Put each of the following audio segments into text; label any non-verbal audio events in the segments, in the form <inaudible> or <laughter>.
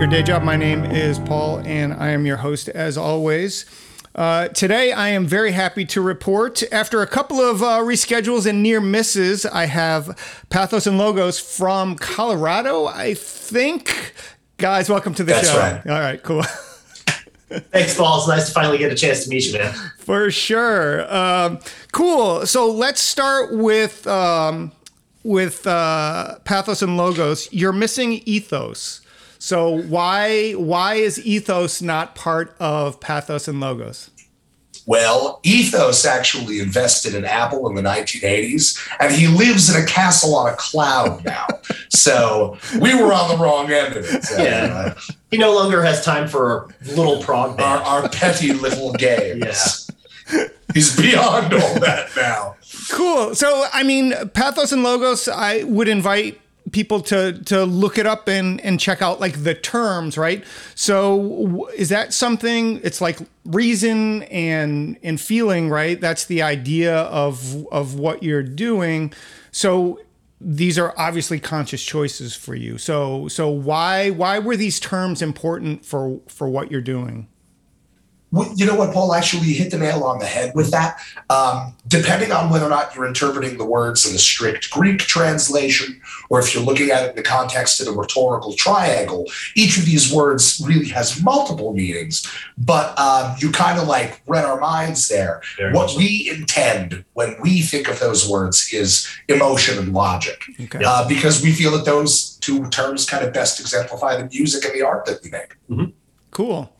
Your Day Job. My name is Paul, and I am your host as always. Uh, today, I am very happy to report after a couple of uh, reschedules and near misses, I have Pathos and Logos from Colorado, I think. Guys, welcome to the That's show. right. All right, cool. <laughs> Thanks, Paul. It's nice to finally get a chance to meet you, man. For sure. Um, cool. So let's start with um, with uh, Pathos and Logos. You're missing ethos. So why why is ethos not part of Pathos and Logos? Well, Ethos actually invested in Apple in the 1980s, and he lives in a castle on a cloud now. <laughs> so we were on the wrong end of it. So, Yeah. He no longer has time for little prog uh, our, our petty little <laughs> games. yeah. He's beyond all that now. Cool. So I mean, Pathos and Logos. I would invite people to to look it up and and check out like the terms, right? So is that something? It's like reason and and feeling, right? That's the idea of of what you're doing. So these are obviously conscious choices for you. So so why why were these terms important for for what you're doing? Well, You know what, Paul? Actually, you hit the nail on the head with that. Um, depending on whether or not you're interpreting the words in a strict Greek translation, or if you're looking at it in the context of a rhetorical triangle, each of these words really has multiple meanings. But um, you kind of like read our minds there. Very what much we intend when we think of those words is emotion and logic, Okay. uh, because we feel that those two terms kind of best exemplify the music and the art that we make. Cool.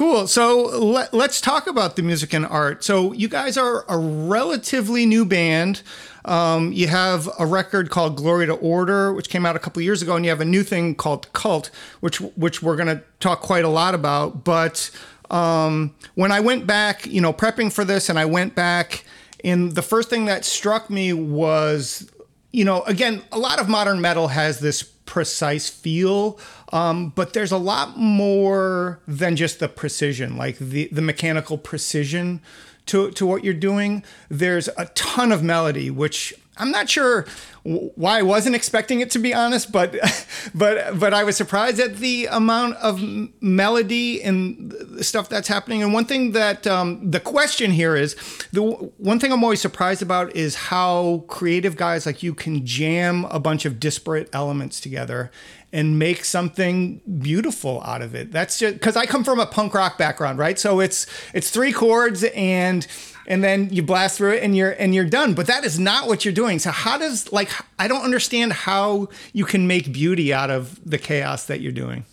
Cool. So let, let's talk about the music and art. So you guys are a relatively new band. Um, you have a record called Glory to Order, which came out a couple years ago, and you have a new thing called Cult, which which we're going to talk quite a lot about. But um, when I went back, you know, prepping for this, and I went back, and the first thing that struck me was you know, again, a lot of modern metal has this precise feel, um, but there's a lot more than just the precision, like the the mechanical precision to to what you're doing. There's a ton of melody, which I'm not sure why I wasn't expecting it to be honest, but <laughs> but but I was surprised at the amount of melody and stuff that's happening. And one thing that um, the question here is the one thing I'm always surprised about is how creative guys like you can jam a bunch of disparate elements together and make something beautiful out of it. That's just because I come from a punk rock background, right? So it's it's three chords and and then you blast through it and you're and you're done. But that is not what you're doing. So how does like I don't understand how you can make beauty out of the chaos that you're doing.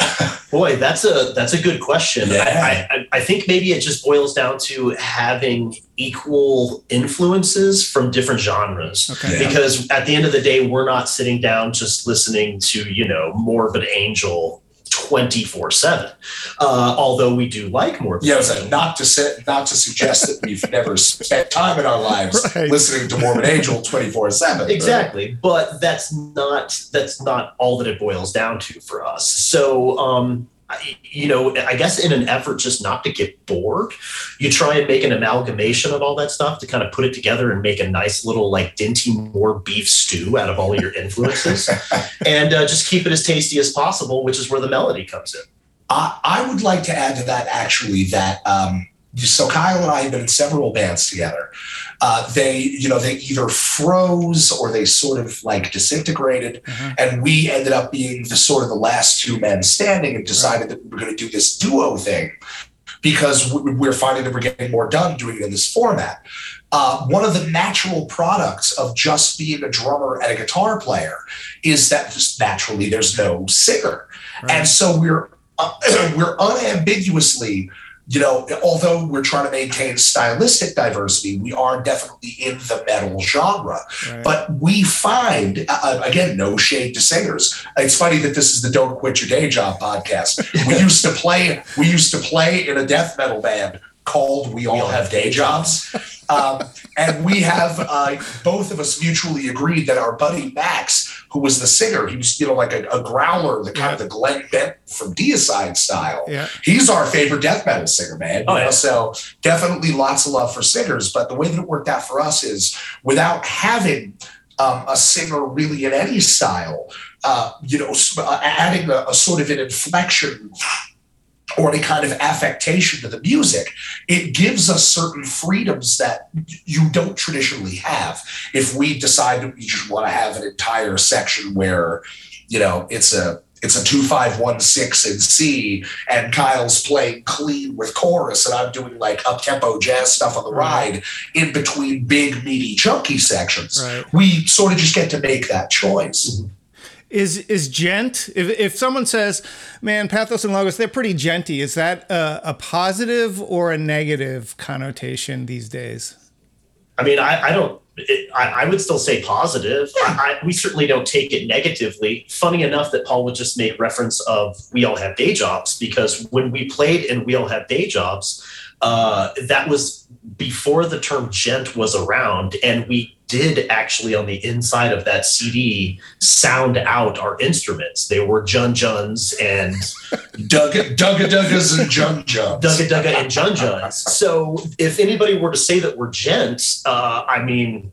<laughs> Boy, that's a that's a good question. Yeah. I, I, I think maybe it just boils down to having equal influences from different genres. Okay. Yeah. Because at the end of the day, we're not sitting down just listening to you know Morbid Angel twenty four seven. Although we do like more Yeah, it was Angel. a, not to say, not to suggest that we've <laughs> never spent time in our lives <laughs> Right. listening to Morbid Angel twenty four seven. exactly but that's not that's not all that it boils down to for us so um I- you know i guess in an effort just not to get bored you try and make an amalgamation of all that stuff to kind of put it together and make a nice little like Dinty Moore beef stew out of all your influences. <laughs> And uh, just keep it as tasty as possible which is where the melody comes in. I, I would like to add to that actually that um, so Kyle and I have been in several bands together. Uh, they, you know, they either froze or they sort of like disintegrated, Mhm. and we ended up being the sort of the last two men standing and decided that we were going to do this duo thing because we- we're finding that we're getting more done doing it in this format. Uh, one of the natural products of just being a drummer and a guitar player is that just naturally there's no singer, and so we're uh, <clears throat> we're unambiguously, you know, although we're trying to maintain stylistic diversity, we are definitely in the metal genre. Right. But we find, uh, again, no shade to singers. It's funny that this is the "Don't Quit Your Day Job" podcast. <laughs> We used to play. We used to play in a death metal band called "We All Have Day Jobs," um, and we have uh, both of us mutually agreed that our buddy Max, who was the singer, he was you know like a, a growler, the kind of the Glenn Benton from Deicide style. Yeah. He's our favorite death metal singer, man. Oh, yeah. So definitely lots of love for singers. But the way that it worked out for us is without having um, a singer really in any style, uh, you know, uh, adding a, a sort of an inflection or any kind of affectation to the music, it gives us certain freedoms that you don't traditionally have. If we decide that we just want to have an entire section where, you know, it's a it's a two five one six in C, and Kyle's playing clean with chorus, and I'm doing like up tempo jazz stuff on the ride in between big meaty chunky sections. Right. We sort of just get to make that choice. Mm-hmm. Is is djent? If if someone says, "Man, Pathos and Logos, they're pretty djenty," is that a, a positive or a negative connotation these days? I mean, I, I don't. It, I, I, would still say positive. Hmm. I, I, we certainly don't take it negatively. Funny enough that Paul would just make reference of we all have day jobs because when we played and We All Have Day Jobs, uh, that was before the term djent was around, and we did actually on the inside of that CD sound out our instruments. They were Jun Juns and <laughs> Dugga Dugga Duggas and Jun Juns. Dugga Dugga and Jun Juns. So if anybody were to say that we're djents, uh, I mean,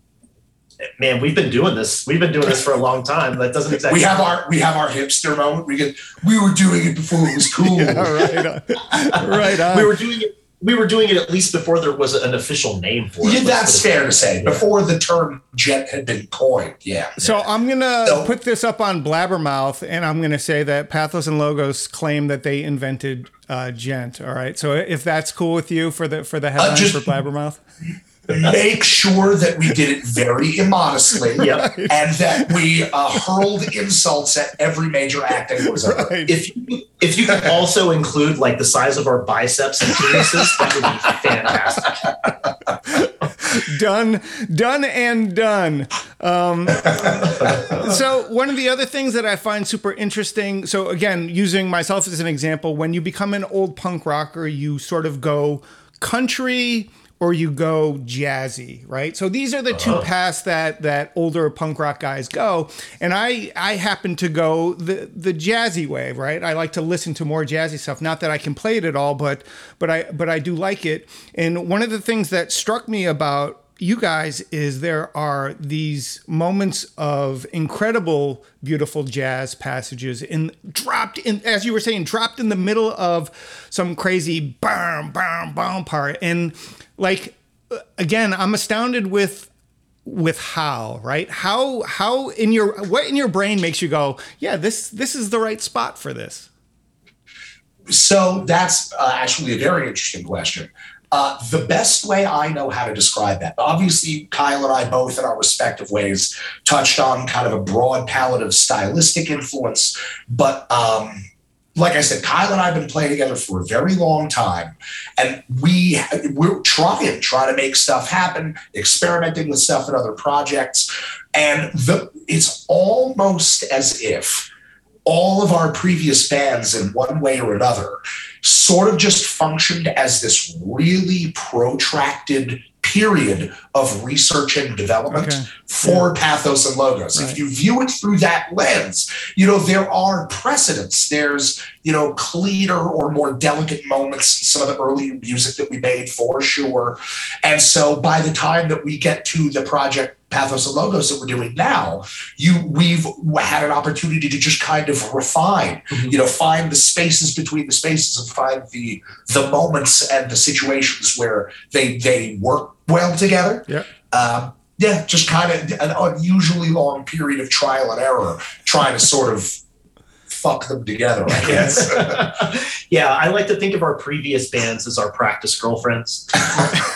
man, we've been doing this. We've been doing this for a long time. That doesn't exactly. We have our we have our hipster moment. We get we were doing it before it was cool. <laughs> yeah, right on. <laughs> right on. We were doing it we were doing it at least before there was an official name for it. Yeah, that's fair to say. Yeah. Before the term djent had been coined, yeah. So I'm gonna so, put this up on Blabbermouth, and I'm gonna say that Pathos and Logos claim that they invented uh, djent. All right. So if that's cool with you for the for the headlines uh, just, for Blabbermouth <laughs> make sure that we did it very immodestly <laughs> yep. and that we uh, hurled insults at every major act that was ever. Right. If you, if you could also include like the size of our biceps and penises, that would be fantastic. done, done, and done. Um, so one of the other things that I find super interesting. So again, using myself as an example, when you become an old punk rocker, you sort of go country or you go jazzy, right? So these are the uh-huh. two paths that that older punk rock guys go, and I I happen to go the the jazzy way, right? I like to listen to more jazzy stuff. Not that I can play it at all, but but I but I do like it. And one of the things that struck me about you guys is there are these moments of incredible beautiful jazz passages in dropped in as you were saying dropped in the middle of some crazy bam bam bam part. And like again i'm astounded with with how right? How how in your what in your brain makes you go yeah this this is the right spot for this? So that's uh, actually a very interesting question uh, the best way I know how to describe that, obviously, Kyle and I both, in our respective ways, touched on kind of a broad palette of stylistic influence. But um, like I said, Kyle and I have been playing together for a very long time, and we we're trying trying to make stuff happen, experimenting with stuff in other projects, and the it's almost as if all of our previous bands in one way or another sort of just functioned as this really protracted period of research and development okay. for yeah. pathos and logos. Right. If you view it through that lens, you know, there are precedents. There's, you know, cleaner or more delicate moments in some of the early music that we made for sure. And so by the time that we get to the project Pathos and Logos that we're doing now, you we've had an opportunity to just kind of refine, mm-hmm. you know, find the spaces between the spaces and find the the moments and the situations where they they work well together. Yeah. Um, yeah, just kind of an unusually long period of trial and error, trying to sort of fuck them together, I guess. <laughs> yeah, I like to think of our previous bands as our practice girlfriends.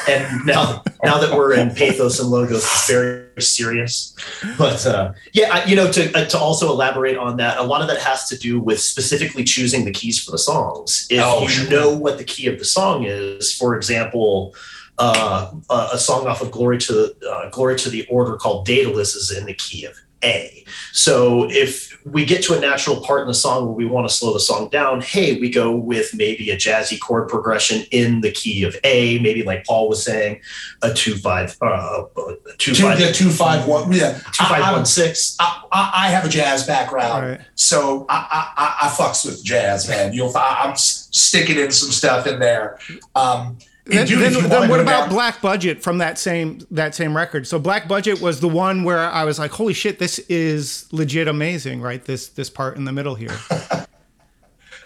and now now that we're in pathos and logos, it's very serious. But uh, yeah, I, you know, to uh, to also elaborate on that, a lot of that has to do with specifically choosing the keys for the songs. If oh, you sure. know what the key of the song is, for example, uh, a song off of Glory to uh, Glory to the Order called Daedalus is in the key of A. So if we get to a natural part in the song where we want to slow the song down, hey, we go with maybe a jazzy chord progression in the key of A, maybe like Paul was saying, a two five, uh, two, two five, yeah, two five one, yeah, two five I, one six. I, I, I, have a jazz background, right. so I, I, I fucks with jazz, man. You'll, find I'm sticking in some stuff in there. Um, then, Dude, then, then what about down- Black Budget from that same that same record? So Black Budget was the one where I was like, "Holy shit, this is legit amazing!" Right? This this part in the middle here. <laughs>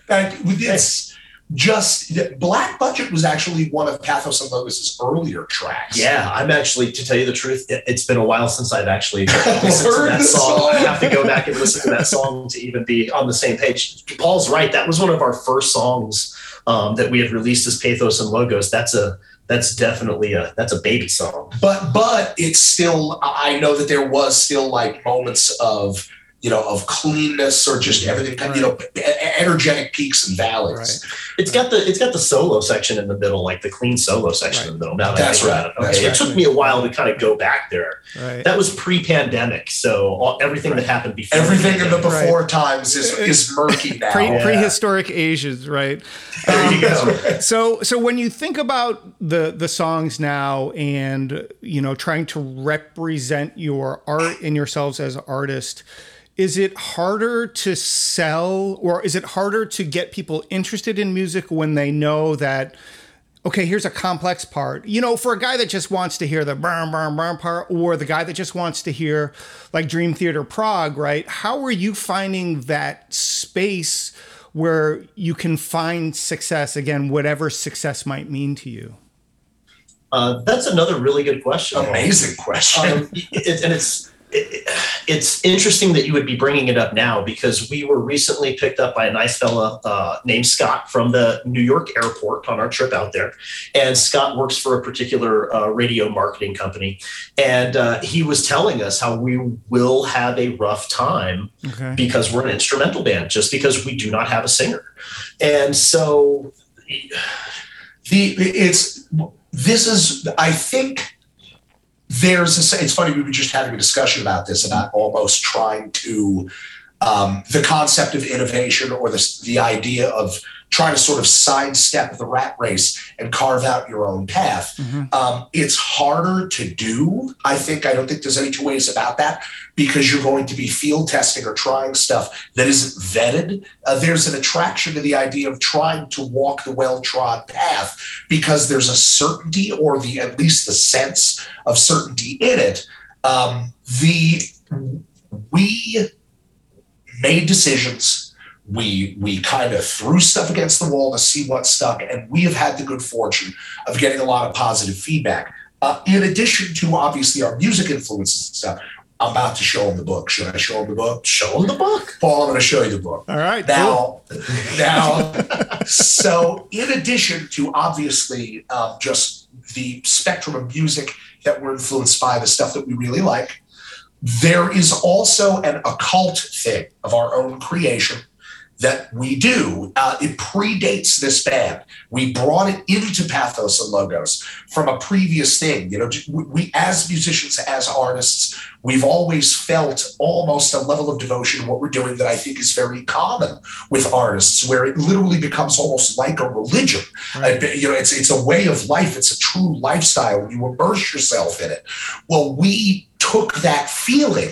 Like, it's just Black Budget was actually one of Pathos and Logos's earlier tracks. Yeah, I'm actually, to tell you the truth, it, it's been a while since I've actually <laughs> listened to that song. song. I have to go back and listen to that song to even be on the same page. Paul's right. That was one of our first songs um, that we had released as Pathos and Logos. That's a that's definitely a that's a baby song. but but it's still i know that there was still like moments of you know of cleanness or just everything kind of you know energetic peaks and valleys Right. It's got the it's got the solo section in the middle, like the clean solo section in the middle. Now that That's right. it. Okay, That's it took me a while to kind of go back there. Right. That was pre-pandemic, so all, everything that happened before everything in the pandemic- before times is is murky <laughs> now Pre- Yeah. prehistoric Asians, right? There you um, go. <laughs> So so when you think about the the songs now and you know trying to represent your art and yourselves as artists is it harder to sell or is it harder to get people interested in music when they know that okay here's a complex part. You know for a guy that just wants to hear the burn burn burn part or the guy that just wants to hear like dream theater prog right? How are you finding that space where you can find success? Again whatever success might mean to you. Uh, that's another really good question. amazing question. Um, it, and it's it, it's interesting that you would be bringing it up now because we were recently picked up by a nice fella uh, named Scott from the New York airport on our trip out there, and Scott works for a particular uh, radio marketing company, and uh, he was telling us how we will have a rough time okay. because we're an instrumental band, just because we do not have a singer, and so the it's this is i think there's a it's funny we were just having a discussion about this about almost trying to um, the concept of innovation or the, the idea of trying to sort of sidestep the rat race and carve out your own path. Mhm. um, it's harder to do i think. I don't think there's any two ways about that because you're going to be field testing or trying stuff that isn't vetted. Uh, there's an attraction to the idea of trying to walk the well-trod path because there's a certainty or the at least the sense of certainty in it. Um, the we made decisions we we kind of threw stuff against the wall to see what stuck and we have had the good fortune of getting a lot of positive feedback uh, in addition to obviously our music influences and stuff i'm about to show him the book should i show him the book show him the book. paul i'm going to show you the book all right cool. now, now, <laughs> so in addition to obviously um, just the spectrum of music that we're influenced by, the stuff that we really like, there is also an occult thing of our own creation that we do. Uh, it predates this band. We brought it into Pathos and Logos from a previous thing. You know, we, as musicians, as artists, we've always felt almost a level of devotion to what we're doing that I think is very common with artists, where it literally becomes almost like a religion. Right. Uh, you know, it's it's a way of life. It's a true lifestyle. You immerse yourself in it. Well, we took that feeling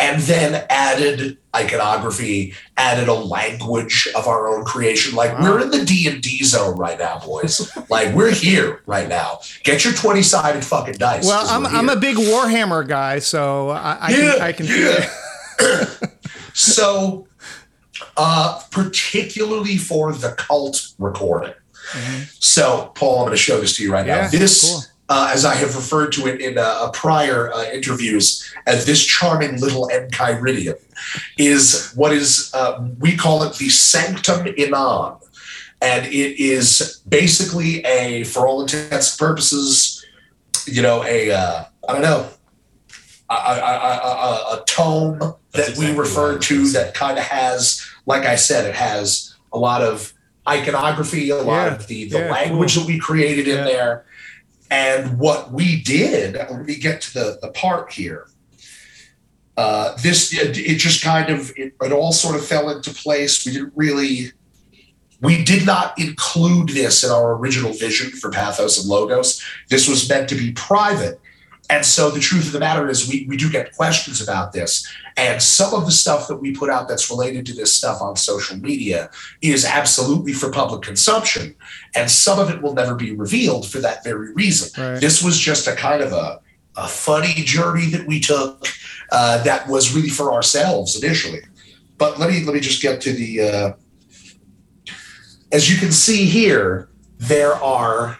and then added iconography, added a language of our own creation. Like Wow. we're in the D and D zone right now, boys. like we're here right now. Get your twenty sided fucking dice. Well, I'm, I'm a big warhammer guy so i, I can i can feel it <laughs> so, uh, particularly for the cult recording. So, Paul, I'm going to show this to you right Yeah, now. This, cool. Uh, as I have referred to it in uh, uh, prior uh, interviews, as this charming little enchiridion, is what is uh, we call it the sanctum inan, and it is basically a, for all intents and purposes, you know, a uh, I don't know, a, a, a, a, tome that That's we refer to that kind of has, like I said, it has a lot of iconography, a lot Yeah, of the, the yeah, language that we created in there. And what we did, let me get to the, the part here. Uh, this, it, it just kind of, it, it all sort of fell into place. We didn't really, we did not include this in our original vision for Pathos and Logos. This was meant to be private. And so the truth of the matter is, we, we do get questions about this. And some of the stuff that we put out that's related to this stuff on social media is absolutely for public consumption. And some of it will never be revealed for that very reason. Right. This was just a kind of a, a funny journey that we took uh, that was really for ourselves initially. But let me let me just get to the. Uh, as you can see here, there are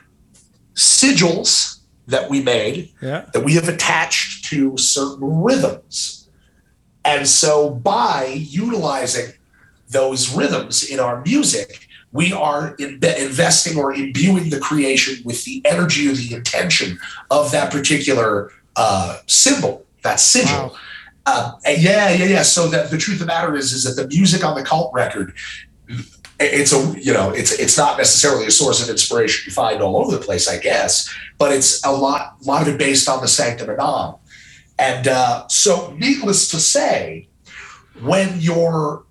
sigils that we made Yeah. that we have attached to certain rhythms. And so by utilizing those rhythms in our music, we are in- investing or imbuing the creation with the energy or the intention of that particular uh, symbol, that sigil. Wow. Uh, yeah, yeah, yeah. So that the truth of the matter is, is that the music on the cult record, it's a you know, it's it's not necessarily a source of inspiration you find all over the place, I guess, but it's a lot, a lot of it based on the Sanctum Anam. And uh, so, needless to say, when you're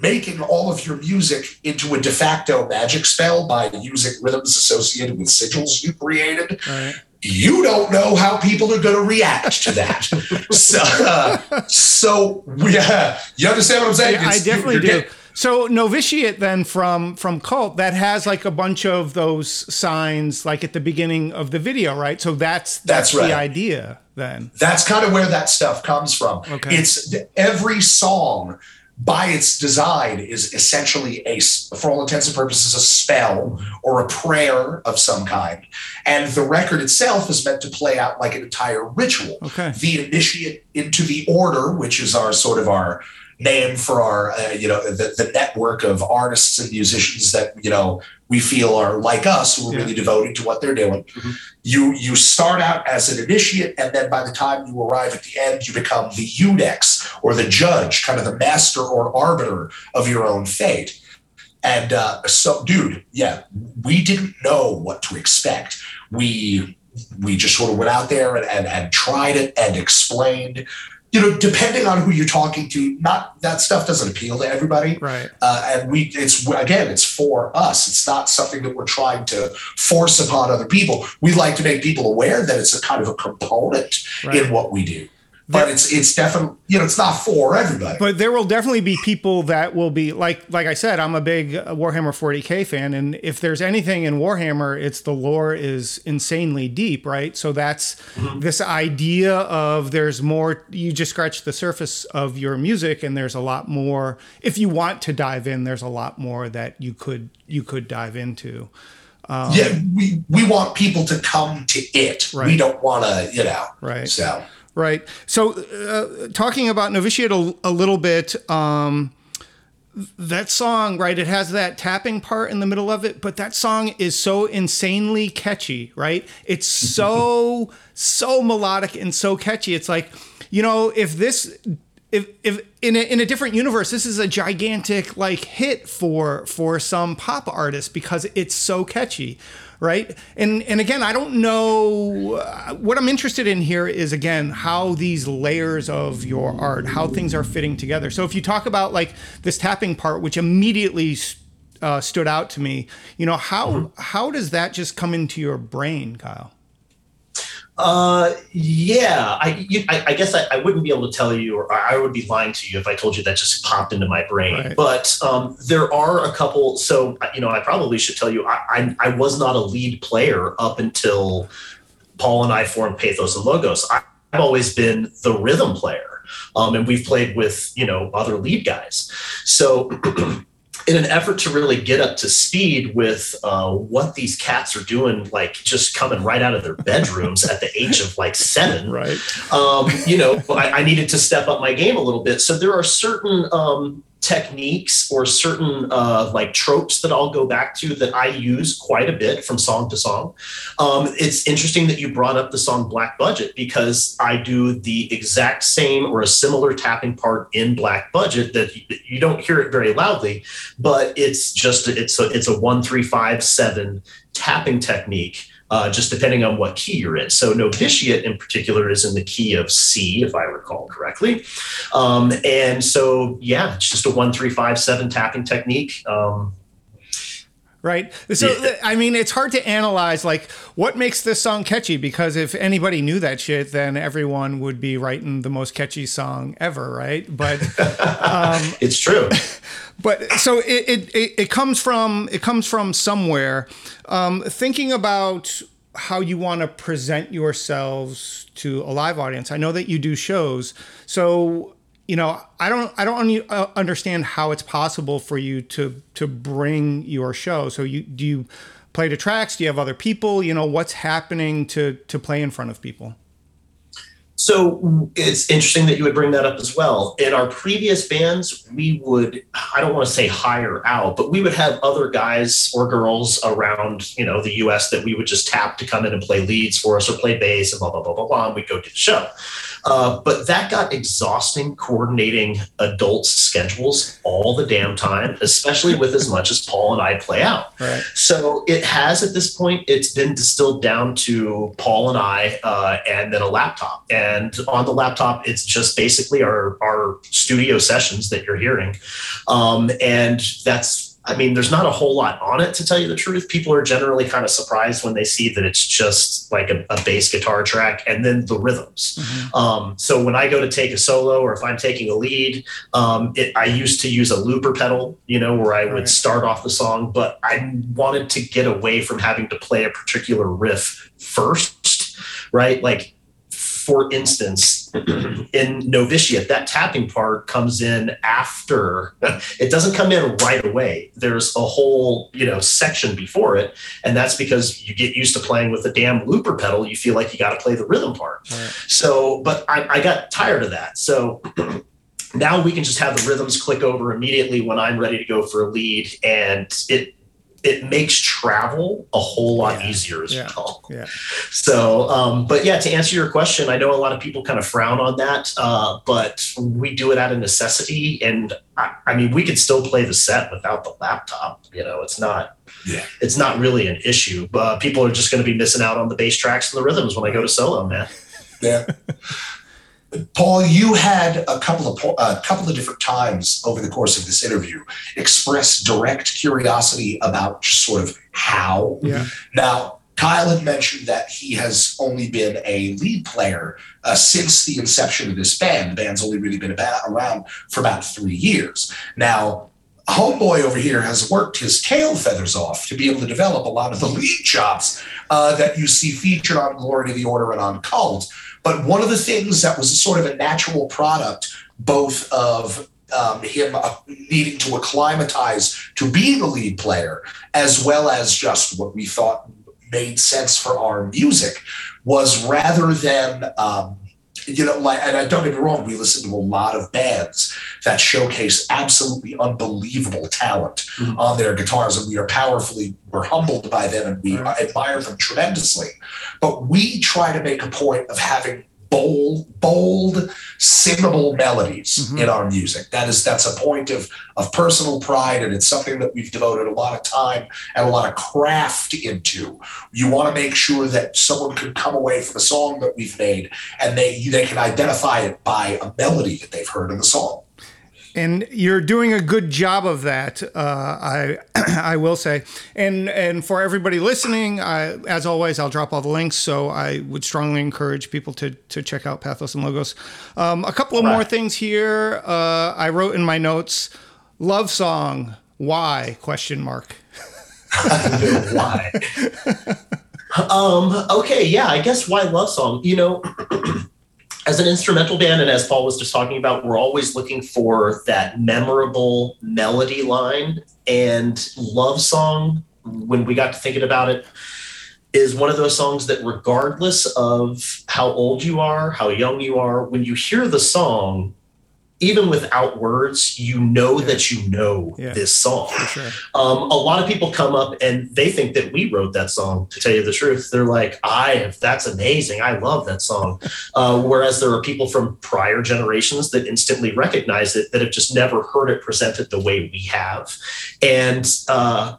making all of your music into a de facto magic spell by using rhythms associated with sigils you created, Right. you don't know how people are going to react to that. <laughs> so, uh, so we, uh, you understand what I'm saying? Yeah, I definitely do. getting- So novitiate then from from cult that has like a bunch of those signs like at the beginning of the video, right? So that's that's, That's right. the idea then. That's kind of where that stuff comes from. Okay. It's every song by its design is essentially a for all intents and purposes, a spell or a prayer of some kind. And the record itself is meant to play out like an entire ritual. Okay. The initiate into the order, which is our sort of our name for our, uh, you know, the, the network of artists and musicians that, you know, we feel are like us, who are Yeah. really devoted to what they're doing. Mhm. You you start out as an initiate, and then by the time you arrive at the end, you become the iudex or the judge, kind of the master or arbiter of your own fate. And uh, so, dude, yeah, we didn't know what to expect. We we just sort of went out there and, and, and tried it and explained. You know, depending on who you're talking to, not that stuff doesn't appeal to everybody Right. uh, and we it's again it's for us it's not something that we're trying to force upon other people we like to make people aware that it's a kind of a component Right. in what we do but There- it's it's definitely you know it's not for everybody But there will definitely be people that will be like like I said, I'm a big uh, Warhammer 40k fan, and if there's anything in Warhammer, it's the lore is insanely deep, right? So that's this idea of there's more. You just scratch the surface of your music, and there's a lot more. If you want to dive in, there's a lot more that you could you could dive into. yeah we we want people to come to it we don't want to you know Right. so Right. So, uh, talking about Novitiate a, a little bit, um, that song, right? It has that tapping part in the middle of it, but that song is so insanely catchy, right? It's so, <laughs> so melodic and so catchy. It's like, you know, if this. If, if in a, in a different universe, this is a gigantic like hit for for some pop artist because it's so catchy, right? And and again, I don't know uh, what I'm interested in here is again how these layers of your art, how things are fitting together. So if you talk about like this tapping part, which immediately uh, stood out to me, you know how how does that just come into your brain, Kyle? Uh, yeah, I, you, I, I guess I, I wouldn't be able to tell you, or I would be lying to you if I told you that just popped into my brain. Right. But um, there are a couple. So you know, I probably should tell you, I, I, I was not a lead player up until Paul and I formed Pathos and Logos. I, I've always been the rhythm player, um, and we've played with you know other lead guys. So. <clears throat> in an effort to really get up to speed with uh, what these cats are doing, like just coming right out of their bedrooms at the age of like seven, Right. um, you know, I, I needed to step up my game a little bit. So there are certain um, techniques or certain uh, like tropes that I'll go back to that I use quite a bit from song to song. Um, it's interesting that you brought up the song Black Budget because I do the exact same or a similar tapping part in Black Budget that you, you don't hear it very loudly, but it's just it's a it's a one three five seven tapping technique uh, just depending on what key you're in. So novitiate in particular is in the key of C, if I recall correctly. Um, and so, yeah, it's just a one, three, five, seven tapping technique. Um, right? So yeah. I mean, it's hard to analyze like what makes this song catchy because if anybody knew that shit, then everyone would be writing the most catchy song ever, right? But <laughs> um, it's true. <laughs> But so it, it it comes from it comes from somewhere. Um, thinking about how you want to present yourselves to a live audience. I know that you do shows, so you know, I don't I don't uh, understand how it's possible for you to to bring your show. So you do you play to tracks? Do you have other people? You know, what's happening to to play in front of people? So it's interesting that you would bring that up as well. In our previous bands, we would, I don't want to say hire out, but we would have other guys or girls around, you know, the US that we would just tap to come in and play leads for us or play bass and blah, blah, blah, blah, blah. And we'd go to the show. Uh, but that got exhausting coordinating adults' schedules all the damn time, especially with as much as Paul and I play out. <laughs> Right. So it has at this point, it's been distilled down to Paul and I, uh, and then a laptop. And on the laptop, it's just basically our, our studio sessions that you're hearing. Um, and that's I mean, there's not a whole lot on it to tell you the truth. People are generally kind of surprised when they see that it's just like a, a bass guitar track and then the rhythms. Mm-hmm. Um, so when I go to take a solo or if I'm taking a lead, um, it, I used to use a looper pedal, you know, where I would right. start off the song, but I wanted to get away from having to play a particular riff first, right? Like for instance, in novitiate, that tapping part comes in after. It doesn't come in right away. There's a whole you know section before it, and that's because you get used to playing with the damn looper pedal. You feel like you got to play the rhythm part. Right. So, but I, I got tired of that. So. <clears throat> now we can just have the rhythms click over immediately when I'm ready to go for a lead, and it it makes travel a whole lot yeah. easier as yeah. well. Yeah. So, um, but yeah, to answer your question, I know a lot of people kind of frown on that, uh, but we do it out of necessity. And I, I, mean, we could still play the set without the laptop. You know, it's not. Yeah. It's not really an issue, but people are just going to be missing out on the bass tracks and the rhythms when I go to solo, man. Yeah. Paul, you had a couple of a couple of different times over the course of this interview expressed direct curiosity about just sort of how. Yeah. Now, Kyle had mentioned that he has only been a lead player uh, since the inception of this band. The band's only really been about, around for about three years. Now, Homeboy over here has worked his tail feathers off to be able to develop a lot of the lead chops uh, that you see featured on Glory to the Order and on Cult. But one of the things that was sort of a natural product, both of um, him uh, needing to acclimatize to being a lead player, as well as just what we thought made sense for our music, was rather than um, you know, like, and I don't get me wrong, we listen to a lot of bands that showcase absolutely unbelievable talent mm-hmm. on their guitars, and we are powerfully, we're humbled by them and we right. admire them tremendously. But we try to make a point of having bold, bold, singable melodies mm-hmm. in our music. That is that's a point of of personal pride, and it's something that we've devoted a lot of time and a lot of craft into. You want to make sure that someone can come away from a song that we've made and they they can identify it by a melody that they've heard in the song and you're doing a good job of that. Uh, I <clears throat> I will say, and and for everybody listening, I, as always, I'll drop all the links. So I would strongly encourage people to to check out Pathos and Logos. Um, a couple of right. more things here. Uh, I wrote in my notes, love song. Why? Question mark. <laughs> why? <laughs> um. Okay. Yeah. I guess why love song. You know. <clears throat> as an instrumental band, and as Paul was just talking about, we're always looking for that memorable melody line and love song. When we got to thinking about it, is one of those songs that, regardless of how old you are, how young you are, when you hear the song, even without words, you know yeah. that you know yeah. this song. Sure. Um, a lot of people come up and they think that we wrote that song. To tell you the truth, they're like, "I, have that's amazing. I love that song." <laughs> Uh, whereas there are people from prior generations that instantly recognize it that have just never heard it presented the way we have, and uh,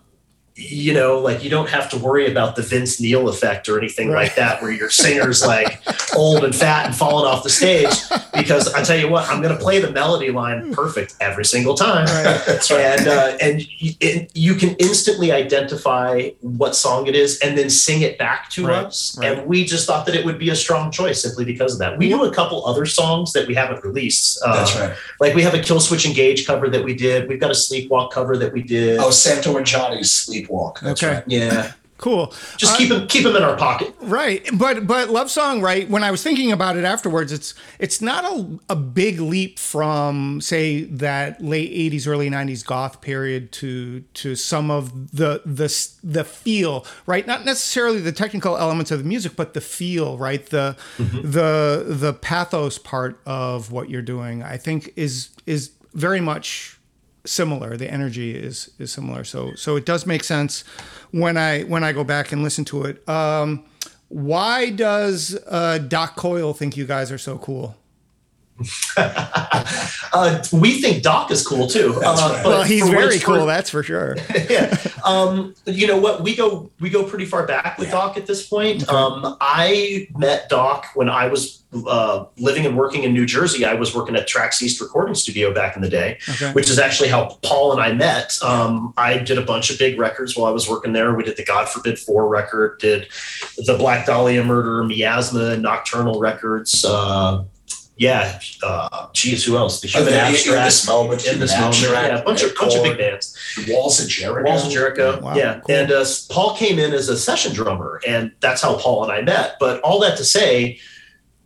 you know, like you don't have to worry about the Vince Neil effect or anything Right. like that, where your singer's like <laughs> old and fat and falling off the stage. Because I tell you what, I'm going to play the melody line perfect every single time. Right. And uh, and it, you can instantly identify what song it is, and then sing it back to Right, us. And we just thought that it would be a strong choice simply because of that. We do a couple other songs that we haven't released. Uh, That's right. Like we have a Killswitch Engage cover that we did. We've got a Sleepwalk cover that we did. Oh, Santo and Johnny's Sleepwalk. That's Okay. right. yeah. <laughs> Cool. Just Uh, keep them keep them in our pocket. Right, but but love song, right? When I was thinking about it afterwards, it's it's not a, a big leap from say that late '80s, early '90s goth period to to some of the the the feel, right? Not necessarily the technical elements of the music, but the feel, right? The the the pathos part of what you're doing, I think, is is very much similar. The energy is is similar. So so it does make sense when i when i go back and listen to it. Um why does uh doc coyle think you guys are so cool Uh, we think Doc is cool too. That's Uh, right. but well he's very cool for- that's for sure <laughs> yeah. Um, you know what? We go we go pretty far back with Doc at this point. Um, I met Doc when I was uh, living and working in New Jersey. I was working at Trax East Recording Studio back in the day, okay which is actually how Paul and I met. Um, I did a bunch of big records while I was working there. We did the God Forbid Four record, did the Black Dahlia Murder, Miasma, Nocturnal records. Uh, yeah, uh, geez, who else? The Oh, Human the- in Abstract. this moment, In this moment, yeah, a bunch of bunch of big bands. Walls of Jericho. Walls of Jericho. Wow, yeah. cool. And uh, Paul came in as a session drummer, and that's how Paul and I met. But all that to say,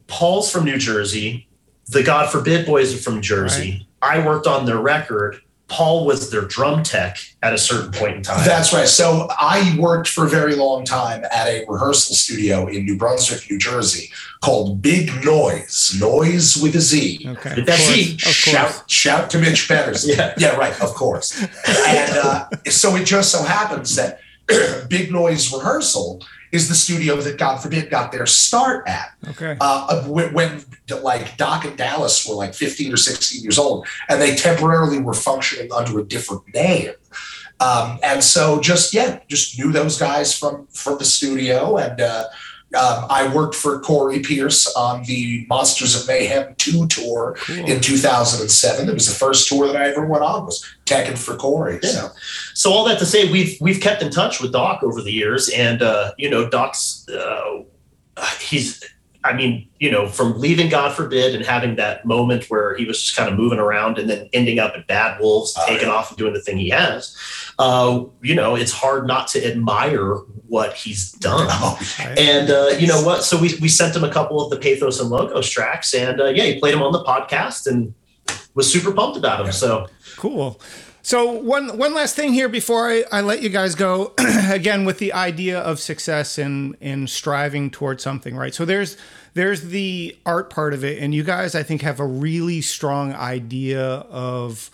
Paul's from New Jersey. The God Forbid Boys are from Jersey. I worked on their record. Paul was their drum tech at a certain point in time. That's right. So I worked for a very long time at a rehearsal studio in New Brunswick, New Jersey, called Big Noise. Noise with a Z. okay That's of course, he. Shout, shout to Mitch Betters. Yeah. yeah, right. Of course. And uh, so it just so happens that <clears throat> Big Noise Rehearsal is the studio that God forbid got their start at. okay uh, when, when like Doc and Dallas were like 15 or 16 years old, and they temporarily were functioning under a different name. Um, and so just yeah, just knew those guys from from the studio, and uh, um, I worked for Corey Pierce on the Monsters of Mayhem 2 tour cool. in 2007. It was the first tour that I ever went on was teching for Corey. So so all that to say, we've we've kept in touch with Doc over the years, and uh, you know, Doc's uh, he's. I mean, you know, from leaving God forbid and having that moment where he was just kind of moving around and then ending up at Bad Wolves, Oh, taking yeah. off and doing the thing he has, uh, you know, it's hard not to admire what he's done. oh, Right. And uh, you know what? So we, we sent him a couple of the Pathos and Logos tracks, and uh, yeah, he played them on the podcast and was super pumped about them. Yeah. So Cool. So one one last thing here before I, I let you guys go. <clears throat> Again, with the idea of success and in striving towards something, right? So there's there's the art part of it, and you guys I think have a really strong idea of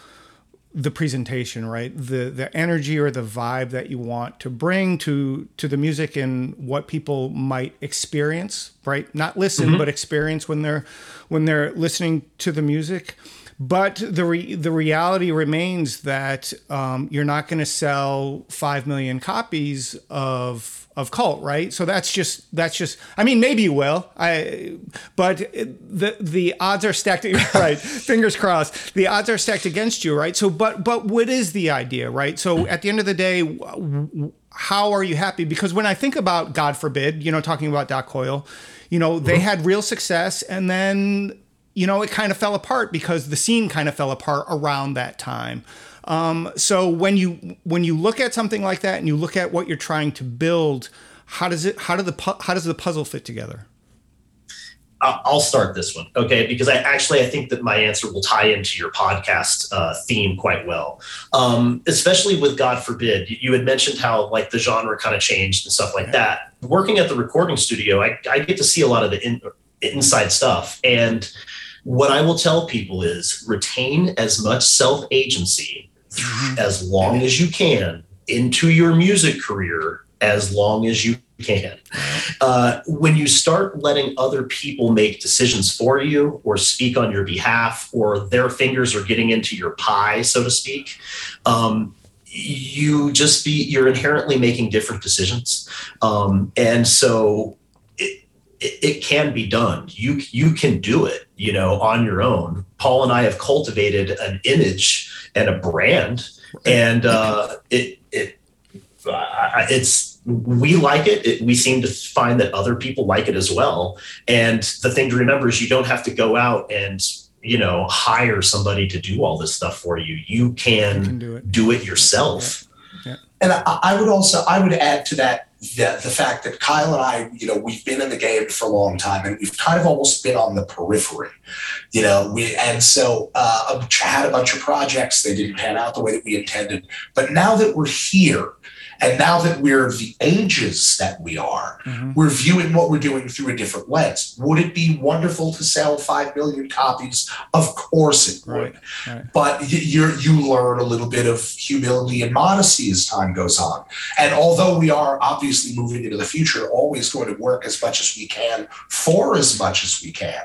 the presentation, right? The the energy or the vibe that you want to bring to to the music and what people might experience, right? Not listen, mm-hmm. but experience when they're when they're listening to the music. But the re- the reality remains that um, you're not going to sell five million copies of of Cult, right? So that's just that's just. I mean, maybe you will. I, but the the odds are stacked. <laughs> Right, fingers crossed. The odds are stacked against you, right? So, but but what is the idea, right? So at the end of the day, how are you happy? Because when I think about God forbid, you know, talking about Doc Coyle, you know, they had real success, and then you know, it kind of fell apart because the scene kind of fell apart around that time. Um, so when you when you look at something like that and you look at what you're trying to build, how does it how do the pu- how does the puzzle fit together? I'll start this one, okay? Because I actually I think that my answer will tie into your podcast uh, theme quite well, um, especially with God forbid. You, had mentioned how like the genre kind of changed and stuff like that. Working at the recording studio, I, I get to see a lot of the in, inside stuff, and what I will tell people is retain as much self agency as long as you can into your music career as long as you can. Uh, when you start letting other people make decisions for you or speak on your behalf, or their fingers are getting into your pie, so to speak, um, you just be you're inherently making different decisions. Um, and so it, it, can be done you you can do it you know on your own paul and i have cultivated an image and a brand and uh, it it it's we like it. it. We seem to find that other people like it as well. And the thing to remember is you don't have to go out and you know hire somebody to do all this stuff for you. You can, You can do it. do it yourself. And I, I would also I would add to that the, the fact that Kyle and I, you know, we've been in the game for a long time, and we've kind of almost been on the periphery, you know. We and so uh, had a bunch of projects. They didn't pan out the way that we intended. But now that we're here, and now that we're the ages that we are, Mhm. we're viewing what we're doing through a different lens. Would it be wonderful to sell five million copies? Of course it would. Right, right. But you you learn a little bit of humility and modesty as time goes on. And although we are obviously moving into the future, always going to work as much as we can for as much as we can.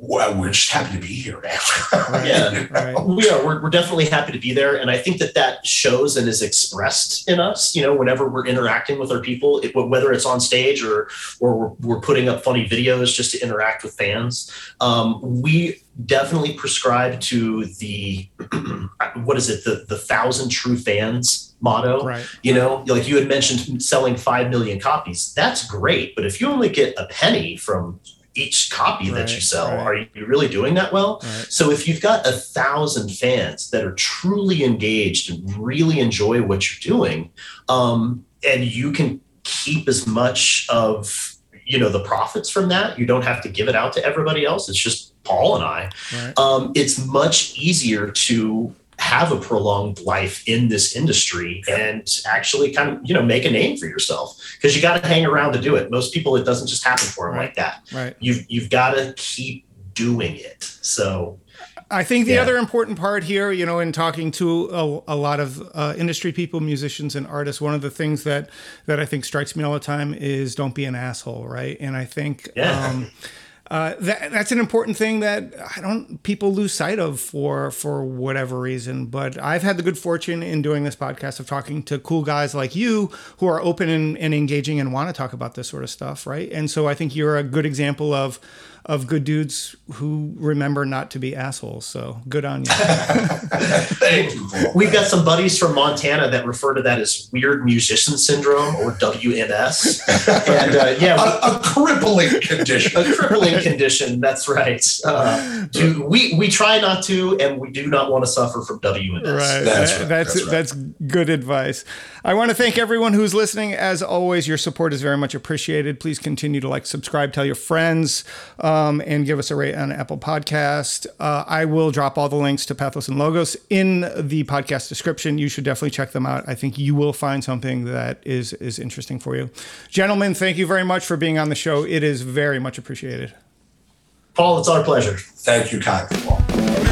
Well, we're just happy to be here <laughs> now. Yeah. Right. We are. We're, we're definitely happy to be there, and I think that that shows and is expressed in us. You know, whenever we're interacting with our people, it, whether it's on stage or or we're, we're putting up funny videos just to interact with fans. Um, we definitely prescribe to the <clears throat> what is it the the thousand true fans motto. Right. You know, like you had mentioned selling 5 million copies. That's great. But if you only get a penny from each copy that you sell, right. are you really doing that well? Right. So if you've got a thousand fans that are truly engaged and really enjoy what you're doing, um, and you can keep as much of you know the profits from that, you don't have to give it out to everybody else. It's just Paul and I Right. um, it's much easier to have a prolonged life in this industry and actually kind of you know make a name for yourself because you got to hang around to do it most people it doesn't just happen for them Right. like that Right. you've you've got to keep doing it so I think the Yeah. other important part here, you know, in talking to a, a lot of uh, industry people, musicians, and artists, one of the things that that I think strikes me all the time is don't be an asshole, right? And I think Yeah. um, <laughs> uh, that that's an important thing that I don't people lose sight of for for whatever reason. But I've had the good fortune in doing this podcast of talking to cool guys like you who are open and, and engaging and want to talk about this sort of stuff, right? And so I think you're a good example of of good dudes who remember not to be assholes. So good on you. Thank you. We've got some buddies from montana that refer to that as weird musician syndrome or wms and uh, yeah A, a crippling condition. a crippling condition that's right uh, do, we we try not to and we do not want to suffer from wms Right. That's That- right. That's That's right. that's good advice. I want to thank everyone who's listening. As always, your support is very much appreciated. Please continue to like, subscribe, tell your friends, um, and give us a rate on Apple Podcast. Uh, I will drop all the links to Pathos and Logos in the podcast description. You should definitely check them out. I think you will find something that is is interesting for you, gentlemen. Thank you very much for being on the show. It is very much appreciated. paul it's our pleasure Thank you kindly, Paul.